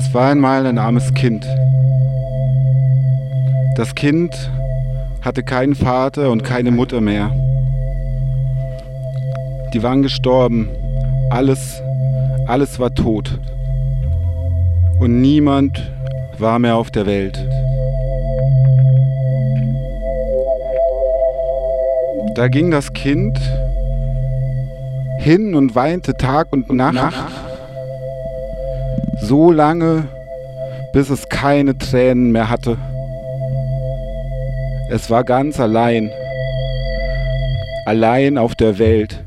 Es war einmal ein armes Kind. Das Kind hatte keinen Vater und keine Mutter mehr. Die waren gestorben. Alles, alles war tot. Und niemand war mehr auf der Welt. Da ging das Kind hin und weinte Tag und Nacht, so lange, bis es keine Tränen mehr hatte. Es war ganz allein, allein auf der Welt.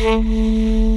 Música